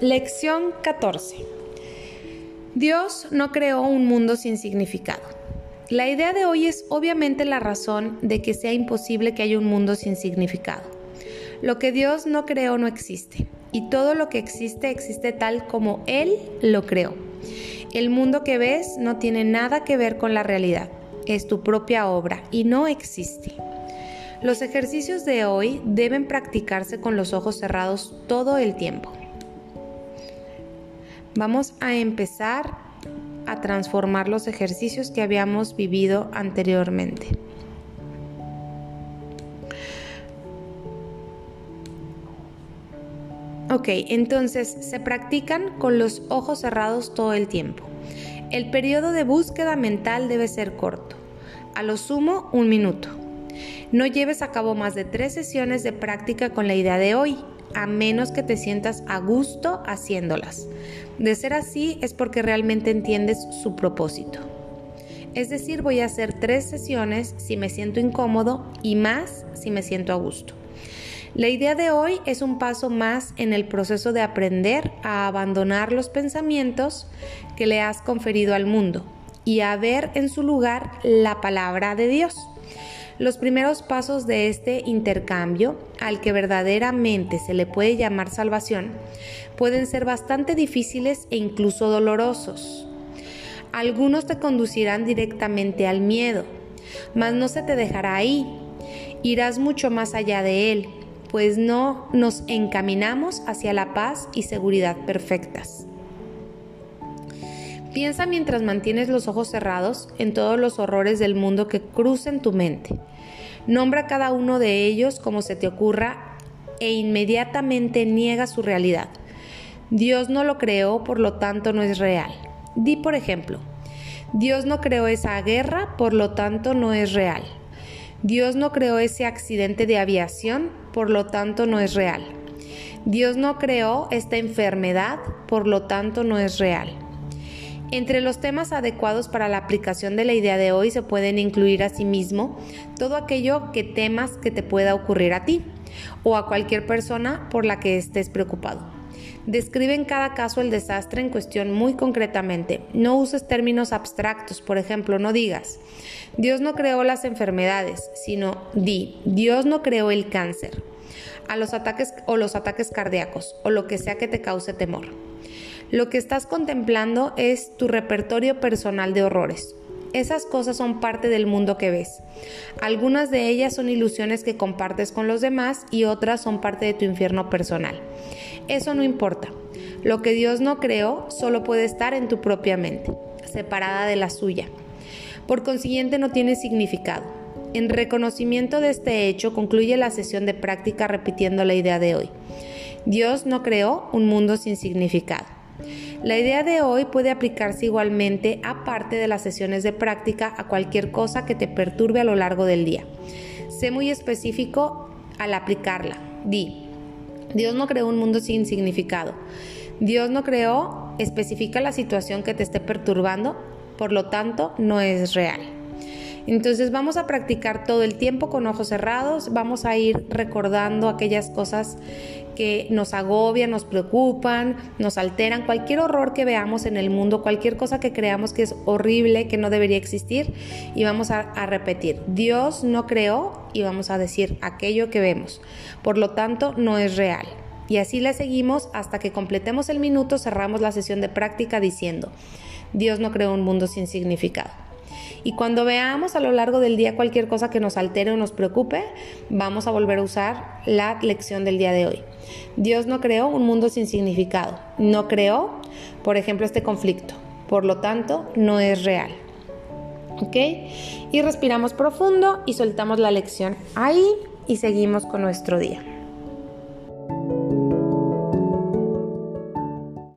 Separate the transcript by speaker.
Speaker 1: Lección 14. Dios no creó un mundo sin significado. La idea de hoy es obviamente la razón de que sea imposible que haya un mundo sin significado. Lo que Dios no creó no existe, y todo lo que existe existe tal como Él lo creó. El mundo que ves no tiene nada que ver con la realidad, es tu propia obra y no existe. Los ejercicios de hoy deben practicarse con los ojos cerrados todo el tiempo. Vamos a empezar a transformar los ejercicios que habíamos vivido anteriormente. Ok, entonces se practican con los ojos cerrados todo el tiempo. El periodo de búsqueda mental debe ser corto, a lo sumo un minuto. No lleves a cabo más de tres sesiones de práctica con la idea de hoy, a menos que te sientas a gusto haciéndolas. De ser así es porque realmente entiendes su propósito. Es decir, voy a hacer tres sesiones si me siento incómodo y más si me siento a gusto. La idea de hoy es un paso más en el proceso de aprender a abandonar los pensamientos que le has conferido al mundo y a ver en su lugar la palabra de Dios. Los primeros pasos de este intercambio, al que verdaderamente se le puede llamar salvación, pueden ser bastante difíciles e incluso dolorosos. Algunos te conducirán directamente al miedo, mas no se te dejará ahí. Irás mucho más allá de él, pues no nos encaminamos hacia la paz y seguridad perfectas. Piensa mientras mantienes los ojos cerrados en todos los horrores del mundo que crucen tu mente. Nombra cada uno de ellos como se te ocurra e inmediatamente niega su realidad. Dios no lo creó, por lo tanto no es real. Di por ejemplo, Dios no creó esa guerra, por lo tanto no es real. Dios no creó ese accidente de aviación, por lo tanto no es real. Dios no creó esta enfermedad, por lo tanto no es real. Entre los temas adecuados para la aplicación de la idea de hoy se pueden incluir asimismo todo aquello que temas que te pueda ocurrir a ti o a cualquier persona por la que estés preocupado. Describe en cada caso el desastre en cuestión muy concretamente. No uses términos abstractos, por ejemplo, no digas, Dios no creó las enfermedades, sino di, Dios no creó el cáncer, a los ataques o los ataques cardíacos o lo que sea que te cause temor. Lo que estás contemplando es tu repertorio personal de horrores. Esas cosas son parte del mundo que ves. Algunas de ellas son ilusiones que compartes con los demás y otras son parte de tu infierno personal. Eso no importa. Lo que Dios no creó solo puede estar en tu propia mente, separada de la suya. Por consiguiente no tiene significado. En reconocimiento de este hecho concluye la sesión de práctica repitiendo la idea de hoy. Dios no creó un mundo sin significado. La idea de hoy puede aplicarse igualmente, aparte de las sesiones de práctica, a cualquier cosa que te perturbe a lo largo del día. Sé muy específico al aplicarla. Di, Dios no creó un mundo sin significado. Dios no creó, especifica la situación que te esté perturbando, por lo tanto no es real. Entonces vamos a practicar todo el tiempo con ojos cerrados, vamos a ir recordando aquellas cosas que nos agobian, nos preocupan, nos alteran, cualquier horror que veamos en el mundo, cualquier cosa que creamos que es horrible, que no debería existir, y vamos a, repetir, Dios no creó y vamos a decir aquello que vemos, por lo tanto no es real. Y así le seguimos hasta que completemos el minuto, cerramos la sesión de práctica diciendo, Dios no creó un mundo sin significado. Y cuando veamos a lo largo del día cualquier cosa que nos altere o nos preocupe, vamos a volver a usar la lección del día de hoy. Dios no creó un mundo sin significado. No creó, por ejemplo, este conflicto. Por lo tanto, no es real. ¿Ok? Y respiramos profundo y soltamos la lección ahí y seguimos con nuestro día.